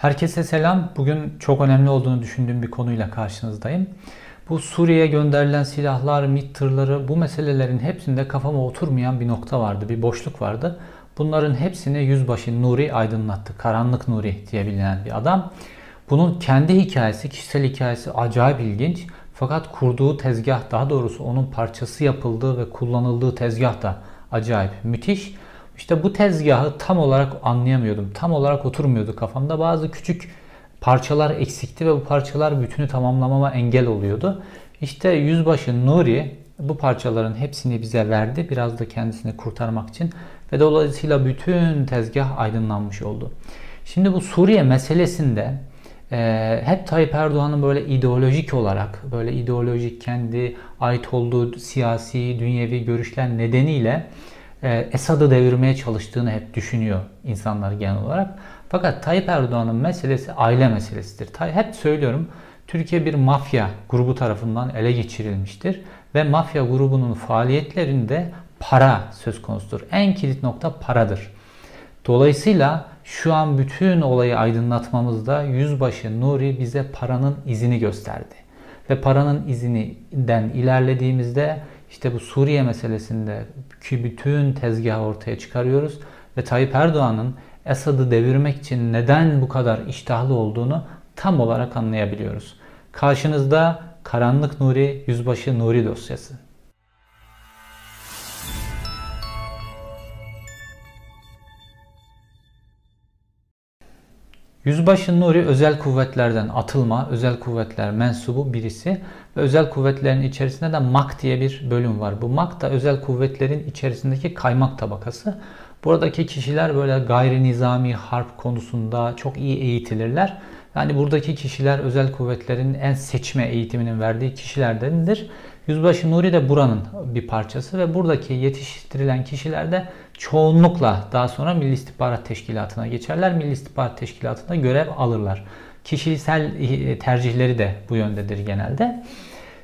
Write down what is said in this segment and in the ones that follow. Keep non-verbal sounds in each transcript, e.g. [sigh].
Herkese selam. Bugün çok önemli olduğunu düşündüğüm bir konuyla karşınızdayım. Bu Suriye'ye gönderilen silahlar, MİT tırları bu meselelerin hepsinde kafama oturmayan bir nokta vardı, bir boşluk vardı. Bunların hepsini Yüzbaşı Nuri aydınlattı. Karanlık Nuri diye bilinen bir adam. Bunun kendi hikayesi, kişisel hikayesi acayip ilginç. Fakat kurduğu tezgah, daha doğrusu onun parçası yapıldığı ve kullanıldığı tezgah da acayip müthiş. İşte bu tezgahı tam olarak anlayamıyordum. Tam olarak oturmuyordu kafamda. Bazı küçük parçalar eksikti ve bu parçalar bütünü tamamlamama engel oluyordu. İşte Yüzbaşı Nuri bu parçaların hepsini bize verdi. Biraz da kendisini kurtarmak için. Ve dolayısıyla bütün tezgah aydınlanmış oldu. Şimdi bu Suriye meselesinde e, hep Tayyip Erdoğan'ın böyle ideolojik olarak, böyle ideolojik kendi ait olduğu siyasi, dünyevi görüşler nedeniyle Esad'ı devirmeye çalıştığını hep düşünüyor insanlar genel olarak. Fakat Tayyip Erdoğan'ın meselesi aile meselesidir. Hep söylüyorum Türkiye bir mafya grubu tarafından ele geçirilmiştir ve mafya grubunun faaliyetlerinde para söz konusudur. En kilit nokta paradır. Dolayısıyla şu an bütün olayı aydınlatmamızda Yüzbaşı Nuri bize paranın izini gösterdi. Ve paranın izininden ilerlediğimizde işte bu Suriye meselesinde ki bütün tezgahı ortaya çıkarıyoruz ve Tayyip Erdoğan'ın Esad'ı devirmek için neden bu kadar iştahlı olduğunu tam olarak anlayabiliyoruz. Karşınızda Karanlık Nuri, Yüzbaşı Nuri dosyası. Yüzbaşı Nuri özel kuvvetlerden atılma, özel kuvvetler mensubu birisi ve özel kuvvetlerin içerisinde de MAK diye bir bölüm var. Bu MAK da özel kuvvetlerin içerisindeki kaymak tabakası. Buradaki kişiler böyle gayri nizami harp konusunda çok iyi eğitilirler. Yani buradaki kişiler özel kuvvetlerin en seçme eğitiminin verdiği kişilerdendir. Yüzbaşı Nuri de buranın bir parçası ve buradaki yetiştirilen kişiler de çoğunlukla daha sonra Milli İstihbarat Teşkilatı'na geçerler. Milli İstihbarat Teşkilatı'nda görev alırlar. Kişisel tercihleri de bu yöndedir genelde.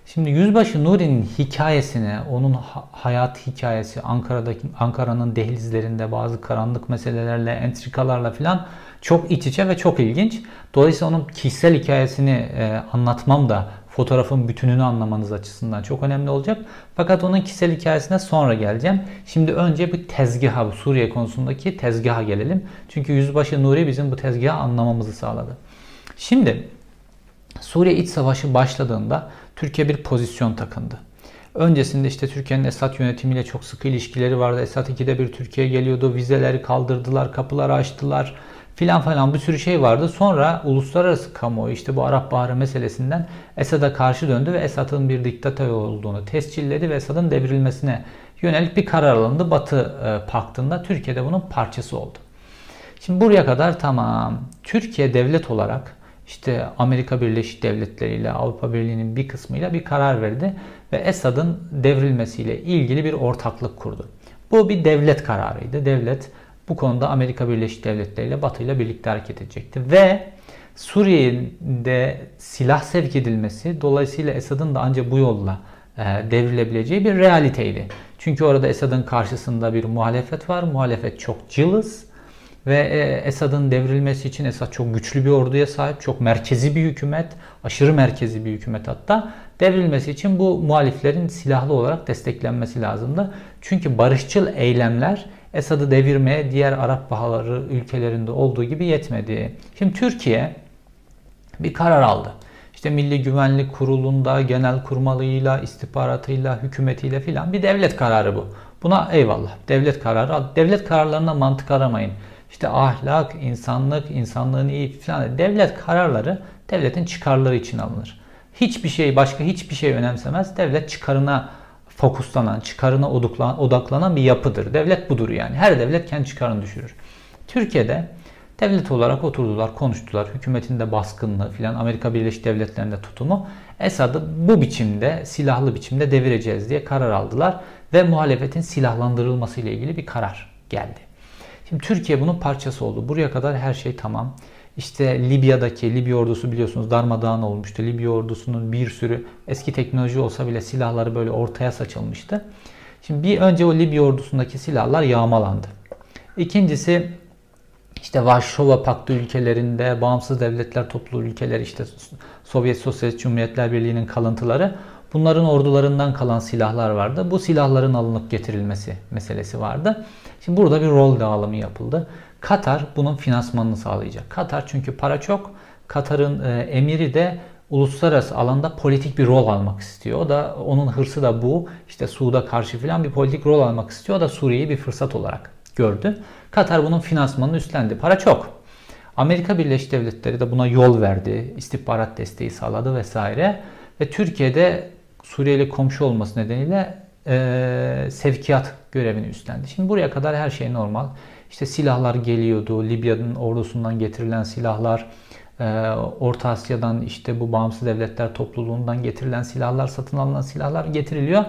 Şimdi Yüzbaşı Nuri'nin hikayesine, onun hayat hikayesi, Ankara'daki Ankara'nın dehlizlerinde bazı karanlık meselelerle, entrikalarla filan çok iç içe ve çok ilginç. Dolayısıyla onun kişisel hikayesini e, anlatmam da fotoğrafın bütününü anlamanız açısından çok önemli olacak. Fakat onun kişisel hikayesine sonra geleceğim. Şimdi önce bir tezgaha, bu Suriye konusundaki tezgaha gelelim. Çünkü Yüzbaşı Nuri bizim bu tezgahı anlamamızı sağladı. Şimdi Suriye iç savaşı başladığında Türkiye bir pozisyon takındı. Öncesinde işte Türkiye'nin Esad yönetimiyle çok sıkı ilişkileri vardı. Esad 2'de bir Türkiye geliyordu. Vizeleri kaldırdılar, kapıları açtılar filan falan bir sürü şey vardı. Sonra uluslararası kamuoyu işte bu Arap Baharı meselesinden Esad'a karşı döndü ve Esad'ın bir diktatör olduğunu tescilledi ve Esad'ın devrilmesine yönelik bir karar alındı. Batı e, paktında Türkiye de bunun parçası oldu. Şimdi buraya kadar tamam. Türkiye devlet olarak işte Amerika Birleşik Devletleri ile Avrupa Birliği'nin bir kısmıyla bir karar verdi ve Esad'ın devrilmesiyle ilgili bir ortaklık kurdu. Bu bir devlet kararıydı. Devlet bu konuda Amerika Birleşik Devletleri ile Batı ile birlikte hareket edecekti. Ve Suriye'de silah sevk edilmesi dolayısıyla Esad'ın da ancak bu yolla e, devrilebileceği bir realiteydi. Çünkü orada Esad'ın karşısında bir muhalefet var. Muhalefet çok cılız ve e, Esad'ın devrilmesi için Esad çok güçlü bir orduya sahip, çok merkezi bir hükümet, aşırı merkezi bir hükümet hatta. Devrilmesi için bu muhaliflerin silahlı olarak desteklenmesi lazımdı. Çünkü barışçıl eylemler Esad'ı devirmeye diğer Arap bahaları ülkelerinde olduğu gibi yetmedi. Şimdi Türkiye bir karar aldı. İşte Milli Güvenlik Kurulu'nda genel kurmalıyla, istihbaratıyla, hükümetiyle filan bir devlet kararı bu. Buna eyvallah. Devlet kararı. Devlet kararlarına mantık aramayın. İşte ahlak, insanlık, insanlığın iyi filan. Devlet kararları devletin çıkarları için alınır. Hiçbir şey, başka hiçbir şey önemsemez. Devlet çıkarına fokuslanan, çıkarına odaklanan bir yapıdır. Devlet budur yani. Her devlet kendi çıkarını düşürür. Türkiye'de devlet olarak oturdular, konuştular. Hükümetin de baskınlığı filan Amerika Birleşik Devletleri'nde tutumu Esad'ı bu biçimde, silahlı biçimde devireceğiz diye karar aldılar ve muhalefetin silahlandırılması ile ilgili bir karar geldi. Şimdi Türkiye bunun parçası oldu. Buraya kadar her şey tamam. İşte Libya'daki Libya ordusu biliyorsunuz darmadağın olmuştu. Libya ordusunun bir sürü eski teknoloji olsa bile silahları böyle ortaya saçılmıştı. Şimdi bir önce o Libya ordusundaki silahlar yağmalandı. İkincisi işte Varşova Paktı ülkelerinde, bağımsız devletler topluluğu ülkeleri işte Sovyet Sosyalist Cumhuriyetler Birliği'nin kalıntıları bunların ordularından kalan silahlar vardı. Bu silahların alınıp getirilmesi meselesi vardı. Şimdi burada bir rol dağılımı yapıldı. Katar bunun finansmanını sağlayacak. Katar çünkü para çok. Katar'ın e, emiri de uluslararası alanda politik bir rol almak istiyor. O da onun hırsı da bu. İşte Suud'a karşı falan bir politik rol almak istiyor. O da Suriye'yi bir fırsat olarak gördü. Katar bunun finansmanını üstlendi. Para çok. Amerika Birleşik Devletleri de buna yol verdi. istihbarat desteği sağladı vesaire. Ve Türkiye'de Suriyeli komşu olması nedeniyle e, sevkiyat görevini üstlendi. Şimdi buraya kadar her şey normal. İşte silahlar geliyordu. Libya'nın ordusundan getirilen silahlar, e, Orta Asya'dan işte bu bağımsız devletler topluluğundan getirilen silahlar, satın alınan silahlar getiriliyor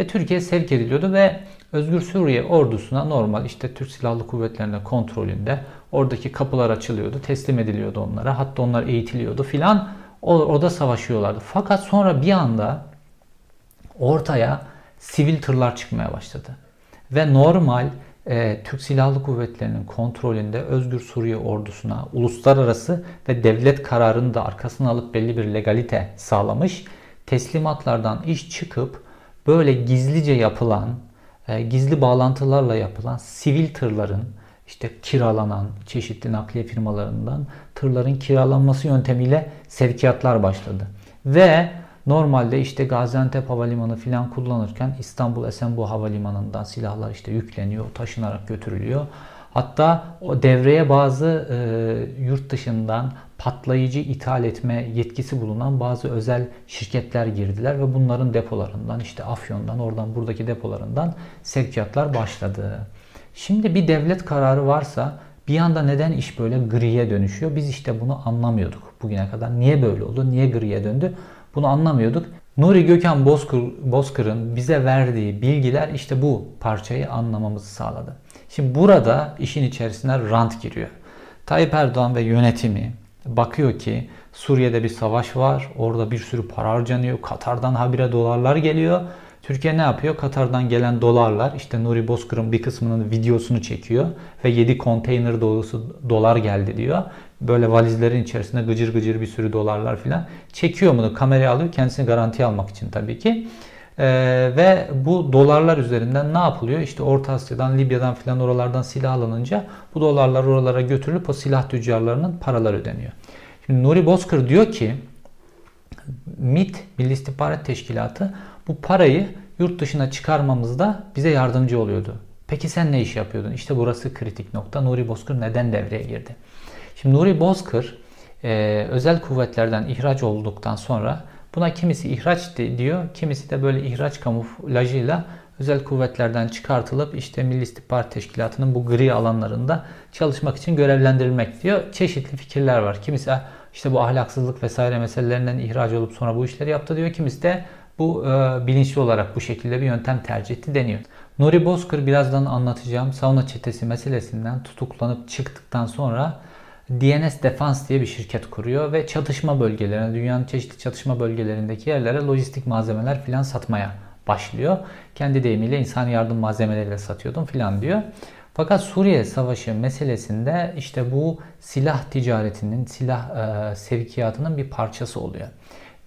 ve Türkiye sevk ediliyordu ve Özgür Suriye ordusuna normal işte Türk Silahlı Kuvvetleri'nin kontrolünde oradaki kapılar açılıyordu, teslim ediliyordu onlara. Hatta onlar eğitiliyordu filan. Orada savaşıyorlardı. Fakat sonra bir anda ortaya sivil tırlar çıkmaya başladı. Ve normal e, Türk Silahlı Kuvvetleri'nin kontrolünde Özgür Suriye ordusuna uluslararası ve devlet kararını da arkasına alıp belli bir legalite sağlamış teslimatlardan iş çıkıp böyle gizlice yapılan, e, gizli bağlantılarla yapılan sivil tırların işte kiralanan çeşitli nakliye firmalarından tırların kiralanması yöntemiyle sevkiyatlar başladı. Ve normalde işte Gaziantep Havalimanı filan kullanırken İstanbul Esenboğa Havalimanı'ndan silahlar işte yükleniyor, taşınarak götürülüyor. Hatta o devreye bazı e, yurt dışından patlayıcı ithal etme yetkisi bulunan bazı özel şirketler girdiler ve bunların depolarından işte Afyon'dan oradan buradaki depolarından sevkiyatlar başladı. Şimdi bir devlet kararı varsa bir anda neden iş böyle griye dönüşüyor? Biz işte bunu anlamıyorduk bugüne kadar. Niye böyle oldu? Niye griye döndü? Bunu anlamıyorduk. Nuri Gökhan Bozkır, Bozkır'ın bize verdiği bilgiler işte bu parçayı anlamamızı sağladı. Şimdi burada işin içerisine rant giriyor. Tayyip Erdoğan ve yönetimi bakıyor ki Suriye'de bir savaş var. Orada bir sürü para harcanıyor. Katar'dan habire dolarlar geliyor. Türkiye ne yapıyor? Katar'dan gelen dolarlar işte Nuri Bozkır'ın bir kısmının videosunu çekiyor ve 7 konteyner dolusu dolar geldi diyor. Böyle valizlerin içerisinde gıcır gıcır bir sürü dolarlar filan. Çekiyor bunu kameraya alıyor kendisini garantiye almak için tabii ki. Ee, ve bu dolarlar üzerinden ne yapılıyor? İşte Orta Asya'dan, Libya'dan filan oralardan silah alınınca bu dolarlar oralara götürülüp o silah tüccarlarının paraları ödeniyor. Şimdi Nuri Bozkır diyor ki MIT, Milli İstihbarat Teşkilatı bu parayı yurt dışına çıkarmamızda bize yardımcı oluyordu. Peki sen ne iş yapıyordun? İşte burası kritik nokta. Nuri Bozkır neden devreye girdi? Şimdi Nuri Bozkır e, özel kuvvetlerden ihraç olduktan sonra buna kimisi ihraç diyor, kimisi de böyle ihraç kamuflajıyla özel kuvvetlerden çıkartılıp işte Milli İstihbarat Teşkilatı'nın bu gri alanlarında çalışmak için görevlendirilmek diyor. Çeşitli fikirler var. Kimisi işte bu ahlaksızlık vesaire meselelerinden ihraç olup sonra bu işleri yaptı diyor. Kimisi de bu e, bilinçli olarak bu şekilde bir yöntem tercih etti deniyor. Nuri Bozkır birazdan anlatacağım sauna çetesi meselesinden tutuklanıp çıktıktan sonra DNS Defense diye bir şirket kuruyor ve çatışma bölgelerine, dünyanın çeşitli çatışma bölgelerindeki yerlere lojistik malzemeler filan satmaya başlıyor. Kendi deyimiyle insan yardım malzemeleriyle satıyordum filan diyor. Fakat Suriye Savaşı meselesinde işte bu silah ticaretinin, silah e, sevkiyatının bir parçası oluyor.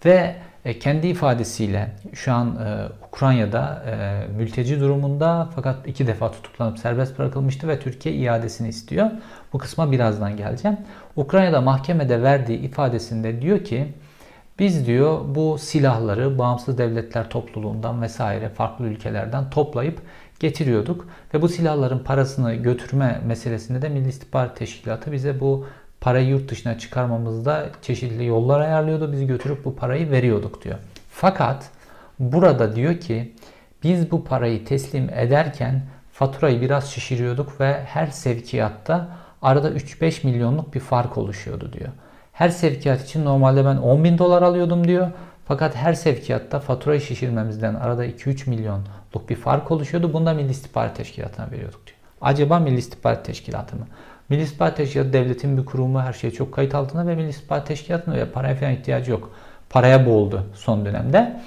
Ve kendi ifadesiyle şu an e, Ukrayna'da e, mülteci durumunda fakat iki defa tutuklanıp serbest bırakılmıştı ve Türkiye iadesini istiyor. Bu kısma birazdan geleceğim. Ukrayna'da mahkemede verdiği ifadesinde diyor ki biz diyor bu silahları bağımsız devletler topluluğundan vesaire farklı ülkelerden toplayıp getiriyorduk ve bu silahların parasını götürme meselesinde de Milli İstihbarat Teşkilatı bize bu parayı yurt dışına çıkarmamızda çeşitli yollar ayarlıyordu. Biz götürüp bu parayı veriyorduk diyor. Fakat burada diyor ki biz bu parayı teslim ederken faturayı biraz şişiriyorduk ve her sevkiyatta arada 3-5 milyonluk bir fark oluşuyordu diyor. Her sevkiyat için normalde ben 10 bin dolar alıyordum diyor. Fakat her sevkiyatta faturayı şişirmemizden arada 2-3 milyonluk bir fark oluşuyordu. Bunu da Milli İstihbarat Teşkilatı'na veriyorduk diyor. Acaba Milli İstihbarat Teşkilatı mı? Milli İstihbarat Teşkilatı devletin bir kurumu her şey çok kayıt altında ve Milli İstihbarat Teşkilatı'nın öyle paraya falan ihtiyacı yok. Paraya boğuldu son dönemde.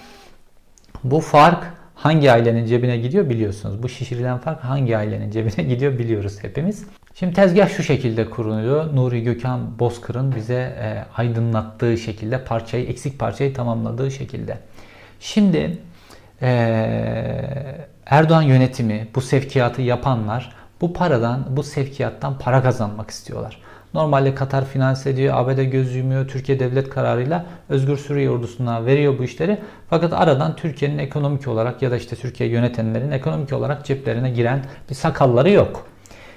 Bu fark hangi ailenin cebine gidiyor biliyorsunuz. Bu şişirilen fark hangi ailenin cebine [laughs] gidiyor biliyoruz hepimiz. Şimdi tezgah şu şekilde kuruluyor. Nuri Gökhan Bozkır'ın bize e, aydınlattığı şekilde parçayı, eksik parçayı tamamladığı şekilde. Şimdi e, Erdoğan yönetimi, bu sevkiyatı yapanlar bu paradan, bu sevkiyattan para kazanmak istiyorlar. Normalde Katar finanse ediyor, ABD göz yumuyor, Türkiye devlet kararıyla Özgür Suriye ordusuna veriyor bu işleri. Fakat aradan Türkiye'nin ekonomik olarak ya da işte Türkiye yönetenlerin ekonomik olarak ceplerine giren bir sakalları yok.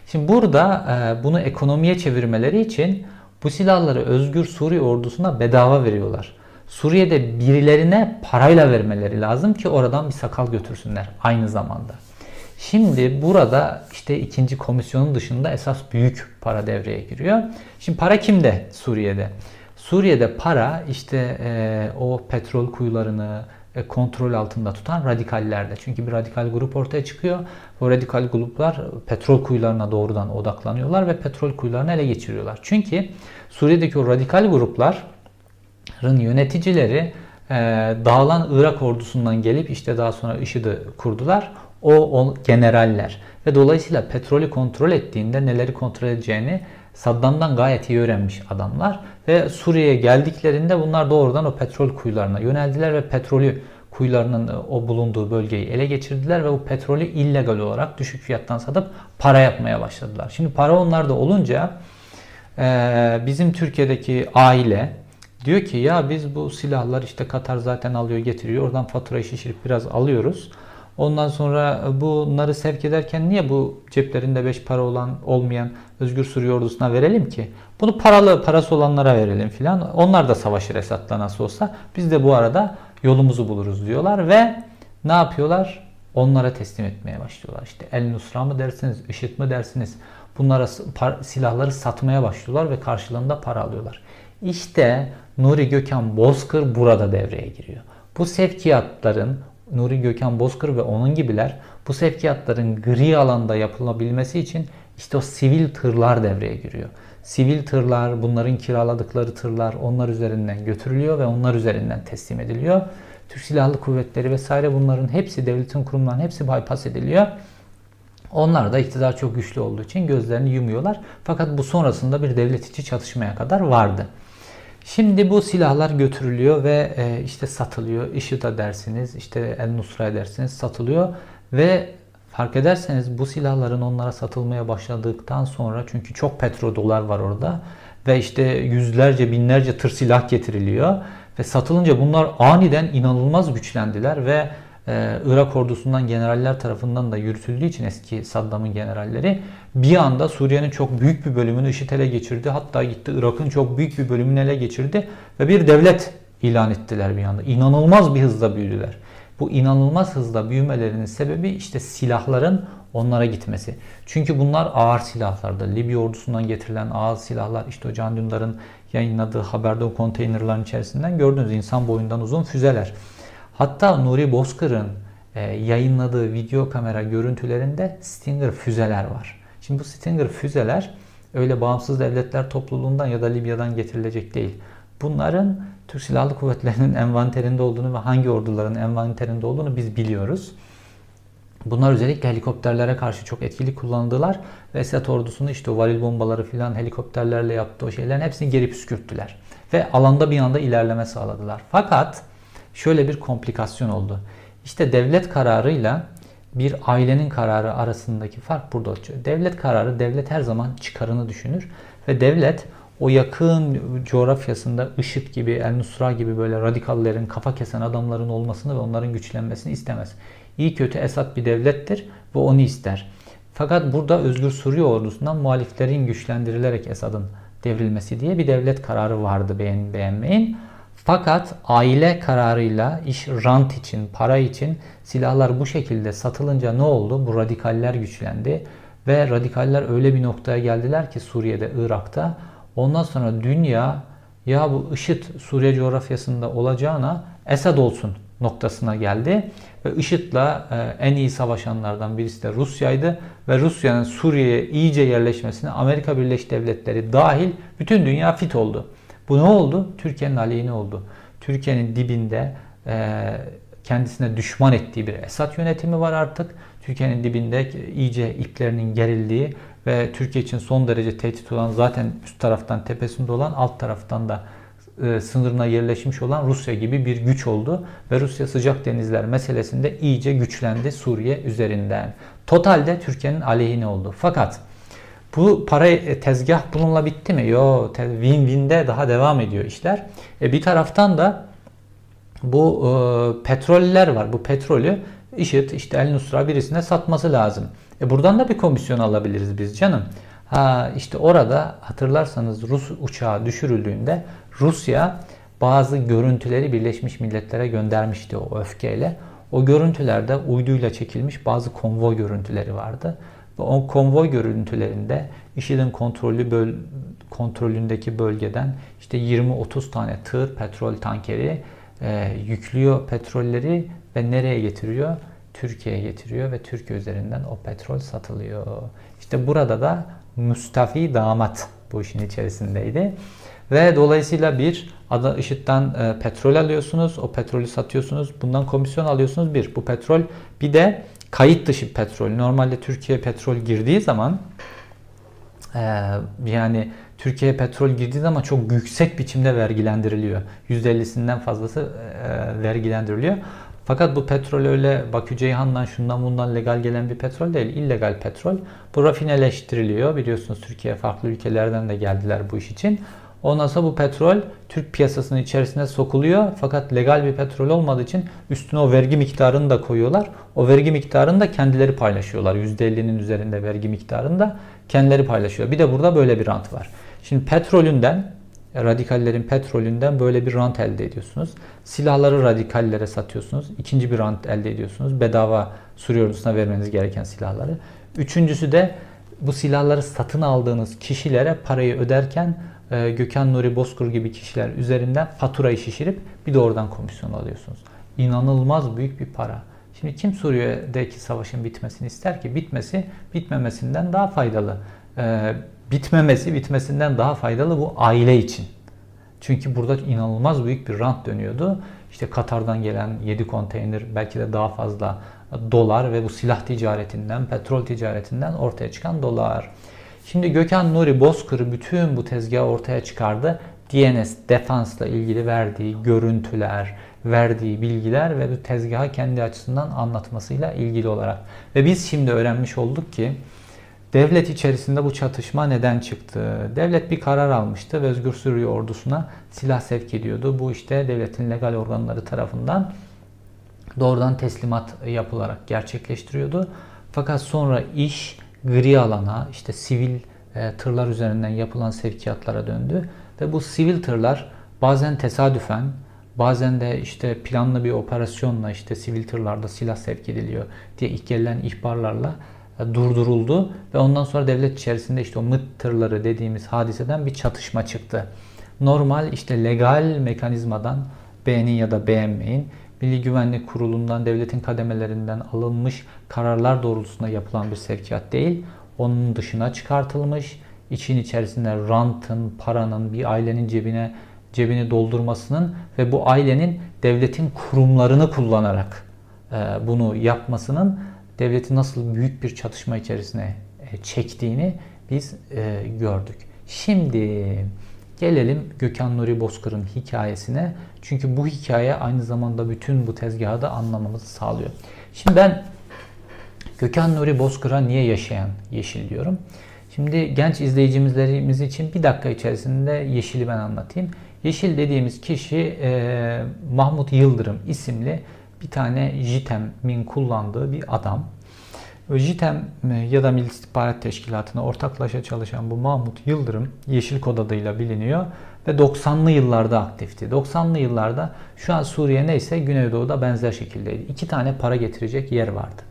Şimdi burada e, bunu ekonomiye çevirmeleri için bu silahları Özgür Suriye ordusuna bedava veriyorlar. Suriye'de birilerine parayla vermeleri lazım ki oradan bir sakal götürsünler aynı zamanda. Şimdi burada işte ikinci komisyonun dışında esas büyük para devreye giriyor. Şimdi para kimde Suriye'de? Suriye'de para işte e, o petrol kuyularını e, kontrol altında tutan radikallerde. Çünkü bir radikal grup ortaya çıkıyor. O radikal gruplar petrol kuyularına doğrudan odaklanıyorlar ve petrol kuyularını ele geçiriyorlar. Çünkü Suriye'deki o radikal grupların yöneticileri e, dağılan Irak ordusundan gelip işte daha sonra IŞİD'i kurdular. O, o generaller ve dolayısıyla petrolü kontrol ettiğinde neleri kontrol edeceğini Saddam'dan gayet iyi öğrenmiş adamlar ve Suriye'ye geldiklerinde bunlar doğrudan o petrol kuyularına yöneldiler ve petrolü kuyularının o bulunduğu bölgeyi ele geçirdiler ve o petrolü illegal olarak düşük fiyattan satıp para yapmaya başladılar. Şimdi para onlarda olunca bizim Türkiye'deki aile diyor ki ya biz bu silahlar işte Katar zaten alıyor getiriyor oradan faturayı şişirip biraz alıyoruz. Ondan sonra bunları sevk ederken niye bu ceplerinde beş para olan olmayan Özgür Suriye ordusuna verelim ki? Bunu paralı parası olanlara verelim filan. Onlar da savaşır Esad'la nasıl olsa. Biz de bu arada yolumuzu buluruz diyorlar ve ne yapıyorlar? Onlara teslim etmeye başlıyorlar. İşte El Nusra mı dersiniz, IŞİD mi dersiniz? Bunlara silahları satmaya başlıyorlar ve karşılığında para alıyorlar. İşte Nuri Gökhan Bozkır burada devreye giriyor. Bu sevkiyatların Nuri Gökhan Bozkır ve onun gibiler bu sevkiyatların gri alanda yapılabilmesi için işte o sivil tırlar devreye giriyor. Sivil tırlar, bunların kiraladıkları tırlar onlar üzerinden götürülüyor ve onlar üzerinden teslim ediliyor. Türk Silahlı Kuvvetleri vesaire bunların hepsi devletin kurumlarının hepsi bypass ediliyor. Onlar da iktidar çok güçlü olduğu için gözlerini yumuyorlar. Fakat bu sonrasında bir devlet içi çatışmaya kadar vardı. Şimdi bu silahlar götürülüyor ve e, işte satılıyor. IŞİD'e dersiniz, işte El Nusra dersiniz satılıyor ve fark ederseniz bu silahların onlara satılmaya başladıktan sonra çünkü çok petrodolar var orada ve işte yüzlerce binlerce tır silah getiriliyor ve satılınca bunlar aniden inanılmaz güçlendiler ve ee, Irak ordusundan generaller tarafından da yürütüldüğü için eski Saddam'ın generalleri bir anda Suriye'nin çok büyük bir bölümünü IŞİD ele geçirdi. Hatta gitti Irak'ın çok büyük bir bölümünü ele geçirdi ve bir devlet ilan ettiler bir anda. İnanılmaz bir hızla büyüdüler. Bu inanılmaz hızla büyümelerinin sebebi işte silahların onlara gitmesi. Çünkü bunlar ağır silahlardı. Libya ordusundan getirilen ağır silahlar işte o Can Dündar'ın yayınladığı haberde o konteynerların içerisinden gördüğünüz insan boyundan uzun füzeler. Hatta Nuri Bozkır'ın e, yayınladığı video kamera görüntülerinde Stinger füzeler var. Şimdi bu Stinger füzeler öyle bağımsız devletler topluluğundan ya da Libya'dan getirilecek değil. Bunların Türk Silahlı Kuvvetleri'nin [laughs] envanterinde olduğunu ve hangi orduların envanterinde olduğunu biz biliyoruz. Bunlar özellikle helikopterlere karşı çok etkili kullanıldılar. Ve Esad ordusunu işte o varil bombaları filan helikopterlerle yaptığı o şeylerin hepsini geri püskürttüler. Ve alanda bir anda ilerleme sağladılar. Fakat şöyle bir komplikasyon oldu. İşte devlet kararıyla bir ailenin kararı arasındaki fark burada oluşuyor. Devlet kararı, devlet her zaman çıkarını düşünür ve devlet o yakın coğrafyasında IŞİD gibi, El Nusra gibi böyle radikallerin, kafa kesen adamların olmasını ve onların güçlenmesini istemez. İyi kötü Esad bir devlettir ve onu ister. Fakat burada Özgür Suriye ordusundan muhaliflerin güçlendirilerek Esad'ın devrilmesi diye bir devlet kararı vardı beğenin beğenmeyin. Fakat aile kararıyla iş rant için, para için silahlar bu şekilde satılınca ne oldu? Bu radikaller güçlendi ve radikaller öyle bir noktaya geldiler ki Suriye'de, Irak'ta. Ondan sonra dünya ya bu IŞİD Suriye coğrafyasında olacağına Esad olsun noktasına geldi. Ve IŞİD'le e, en iyi savaşanlardan birisi de Rusya'ydı. Ve Rusya'nın Suriye'ye iyice yerleşmesine Amerika Birleşik Devletleri dahil bütün dünya fit oldu. Bu ne oldu? Türkiye'nin aleyhine oldu. Türkiye'nin dibinde e, kendisine düşman ettiği bir Esad yönetimi var artık. Türkiye'nin dibinde iyice iplerinin gerildiği ve Türkiye için son derece tehdit olan zaten üst taraftan tepesinde olan alt taraftan da e, sınırına yerleşmiş olan Rusya gibi bir güç oldu ve Rusya sıcak denizler meselesinde iyice güçlendi Suriye üzerinden. Totalde Türkiye'nin aleyhine oldu. Fakat bu para e, tezgah bununla bitti mi? Yo, win-win'de daha devam ediyor işler. E, bir taraftan da bu e, petroller var. Bu petrolü IŞİD işte El Nusra birisine satması lazım. E buradan da bir komisyon alabiliriz biz canım. Ha işte orada hatırlarsanız Rus uçağı düşürüldüğünde Rusya bazı görüntüleri Birleşmiş Milletler'e göndermişti o öfkeyle. O görüntülerde uyduyla çekilmiş bazı konvoy görüntüleri vardı. Ve o konvoy görüntülerinde IŞİD'in kontrolü böl kontrolündeki bölgeden işte 20-30 tane tır petrol tankeri e, yüklüyor petrolleri ve nereye getiriyor? Türkiye'ye getiriyor ve Türkiye üzerinden o petrol satılıyor. İşte burada da Mustafi damat bu işin içerisindeydi. Ve dolayısıyla bir ada IŞİD'den e, petrol alıyorsunuz. O petrolü satıyorsunuz. Bundan komisyon alıyorsunuz. Bir bu petrol. Bir de kayıt dışı petrol. Normalde Türkiye petrol girdiği zaman e, yani Türkiye petrol girdiği zaman çok yüksek biçimde vergilendiriliyor. %50'sinden fazlası e, vergilendiriliyor. Fakat bu petrol öyle Bakü Ceyhan'dan şundan bundan legal gelen bir petrol değil. illegal petrol. Bu rafineleştiriliyor. Biliyorsunuz Türkiye farklı ülkelerden de geldiler bu iş için. Ondan sonra bu petrol Türk piyasasının içerisine sokuluyor. Fakat legal bir petrol olmadığı için üstüne o vergi miktarını da koyuyorlar. O vergi miktarını da kendileri paylaşıyorlar. %50'nin üzerinde vergi miktarını da kendileri paylaşıyor. Bir de burada böyle bir rant var. Şimdi petrolünden radikallerin petrolünden böyle bir rant elde ediyorsunuz. Silahları radikallere satıyorsunuz. İkinci bir rant elde ediyorsunuz. Bedava Suriye ordusuna vermeniz gereken silahları. Üçüncüsü de bu silahları satın aldığınız kişilere parayı öderken e, Gökhan Nuri Bozkır gibi kişiler üzerinden faturayı şişirip bir de oradan komisyon alıyorsunuz. İnanılmaz büyük bir para. Şimdi kim Suriye'deki savaşın bitmesini ister ki? Bitmesi bitmemesinden daha faydalı. E, bitmemesi bitmesinden daha faydalı bu aile için. Çünkü burada inanılmaz büyük bir rant dönüyordu. İşte Katar'dan gelen 7 konteyner belki de daha fazla dolar ve bu silah ticaretinden, petrol ticaretinden ortaya çıkan dolar. Şimdi Gökhan Nuri Bozkır bütün bu tezgahı ortaya çıkardı. DNS Defans'la ilgili verdiği görüntüler, verdiği bilgiler ve bu tezgahı kendi açısından anlatmasıyla ilgili olarak. Ve biz şimdi öğrenmiş olduk ki devlet içerisinde bu çatışma neden çıktı? Devlet bir karar almıştı ve Özgür Suriye ordusuna silah sevk ediyordu. Bu işte devletin legal organları tarafından doğrudan teslimat yapılarak gerçekleştiriyordu. Fakat sonra iş gri alana, işte sivil e, tırlar üzerinden yapılan sevkiyatlara döndü. Ve bu sivil tırlar bazen tesadüfen, bazen de işte planlı bir operasyonla işte sivil tırlarda silah sevk ediliyor diye ilk gelen ihbarlarla e, durduruldu ve ondan sonra devlet içerisinde işte o MIT tırları dediğimiz hadiseden bir çatışma çıktı. Normal işte legal mekanizmadan beğenin ya da beğenmeyin Milli Güvenlik Kurulu'ndan, devletin kademelerinden alınmış kararlar doğrultusunda yapılan bir sevkiyat değil. Onun dışına çıkartılmış, için içerisinde rantın, paranın bir ailenin cebine cebini doldurmasının ve bu ailenin devletin kurumlarını kullanarak e, bunu yapmasının devleti nasıl büyük bir çatışma içerisine e, çektiğini biz e, gördük. Şimdi Gelelim Gökhan Nuri Bozkır'ın hikayesine. Çünkü bu hikaye aynı zamanda bütün bu tezgahı da anlamamızı sağlıyor. Şimdi ben Gökhan Nuri Bozkır'a niye yaşayan yeşil diyorum. Şimdi genç izleyicilerimiz için bir dakika içerisinde Yeşil'i ben anlatayım. Yeşil dediğimiz kişi e, Mahmut Yıldırım isimli bir tane JITEM'in kullandığı bir adam. JITEM ya da Milli İstihbarat Teşkilatı'na ortaklaşa çalışan bu Mahmut Yıldırım Yeşil Kod adıyla biliniyor ve 90'lı yıllarda aktifti. 90'lı yıllarda şu an Suriye neyse Güneydoğu'da benzer şekildeydi. İki tane para getirecek yer vardı.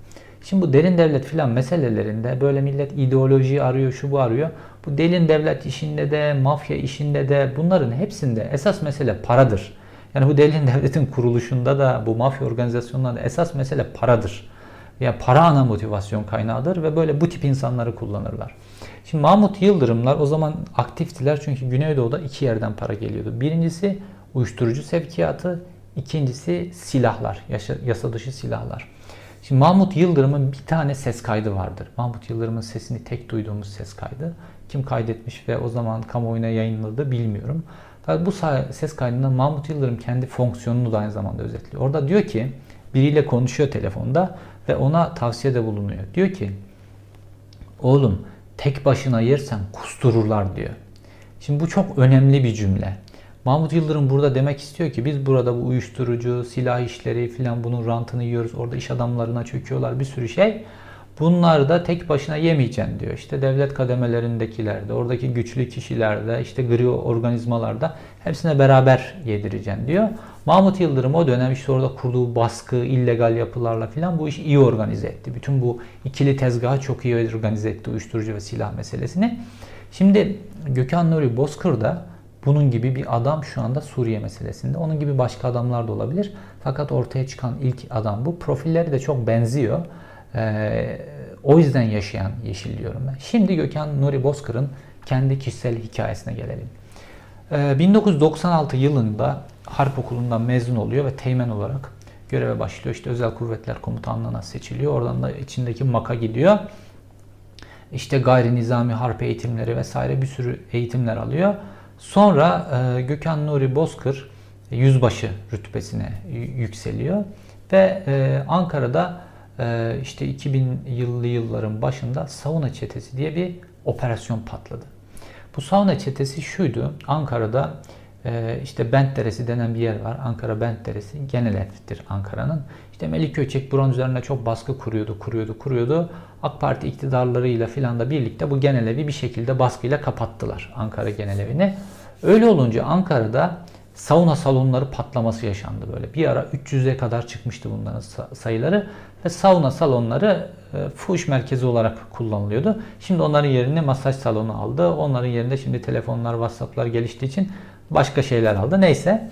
Şimdi bu derin devlet filan meselelerinde böyle millet ideoloji arıyor, şu bu arıyor. Bu derin devlet işinde de, mafya işinde de bunların hepsinde esas mesele paradır. Yani bu derin [laughs] devletin kuruluşunda da bu mafya organizasyonlarında esas mesele paradır ya para ana motivasyon kaynağıdır ve böyle bu tip insanları kullanırlar. Şimdi Mahmut Yıldırımlar o zaman aktiftiler çünkü Güneydoğu'da iki yerden para geliyordu. Birincisi uyuşturucu sevkiyatı, ikincisi silahlar, yasa dışı silahlar. Şimdi Mahmut Yıldırım'ın bir tane ses kaydı vardır. Mahmut Yıldırım'ın sesini tek duyduğumuz ses kaydı. Kim kaydetmiş ve o zaman kamuoyuna yayınladı bilmiyorum. Tabii bu ses kaydında Mahmut Yıldırım kendi fonksiyonunu da aynı zamanda özetliyor. Orada diyor ki biriyle konuşuyor telefonda ve ona tavsiyede bulunuyor. Diyor ki oğlum tek başına yersen kustururlar diyor. Şimdi bu çok önemli bir cümle. Mahmut Yıldırım burada demek istiyor ki biz burada bu uyuşturucu, silah işleri filan bunun rantını yiyoruz. Orada iş adamlarına çöküyorlar bir sürü şey. Bunlar da tek başına yemeyeceksin diyor. İşte devlet kademelerindekiler de, oradaki güçlü kişilerde, işte gri organizmalarda hepsine beraber yedireceksin diyor. Mahmut Yıldırım o dönem işte orada kurduğu baskı, illegal yapılarla filan bu işi iyi organize etti. Bütün bu ikili tezgahı çok iyi organize etti uyuşturucu ve silah meselesini. Şimdi Gökhan Nuri Bozkır da bunun gibi bir adam şu anda Suriye meselesinde. Onun gibi başka adamlar da olabilir. Fakat ortaya çıkan ilk adam bu. Profilleri de çok benziyor. Ee, o yüzden yaşayan yeşil diyorum ben. Şimdi Gökhan Nuri Bozkır'ın kendi kişisel hikayesine gelelim. Ee, 1996 yılında Harp Okulu'ndan mezun oluyor ve teğmen olarak göreve başlıyor. İşte Özel Kuvvetler Komutanlığı'na seçiliyor. Oradan da içindeki MAK'a gidiyor. İşte gayri nizami harp eğitimleri vesaire bir sürü eğitimler alıyor. Sonra e, Gökhan Nuri Bozkır yüzbaşı rütbesine yükseliyor ve e, Ankara'da e, işte 2000 yıllı yılların başında Sauna Çetesi diye bir operasyon patladı. Bu Sauna Çetesi şuydu. Ankara'da e, işte Bent Deresi denen bir yer var. Ankara Bent Deresi genel evdir Ankara'nın. İşte Melik Göçek buranın üzerine çok baskı kuruyordu, kuruyordu, kuruyordu. AK Parti iktidarlarıyla filan da birlikte bu genel evi bir şekilde baskıyla kapattılar Ankara genel evini. Öyle olunca Ankara'da sauna salonları patlaması yaşandı böyle. Bir ara 300'e kadar çıkmıştı bunların sayıları ve sauna salonları e, fuhuş merkezi olarak kullanılıyordu. Şimdi onların yerini masaj salonu aldı. Onların yerinde şimdi telefonlar, WhatsApp'lar geliştiği için başka şeyler aldı. Neyse.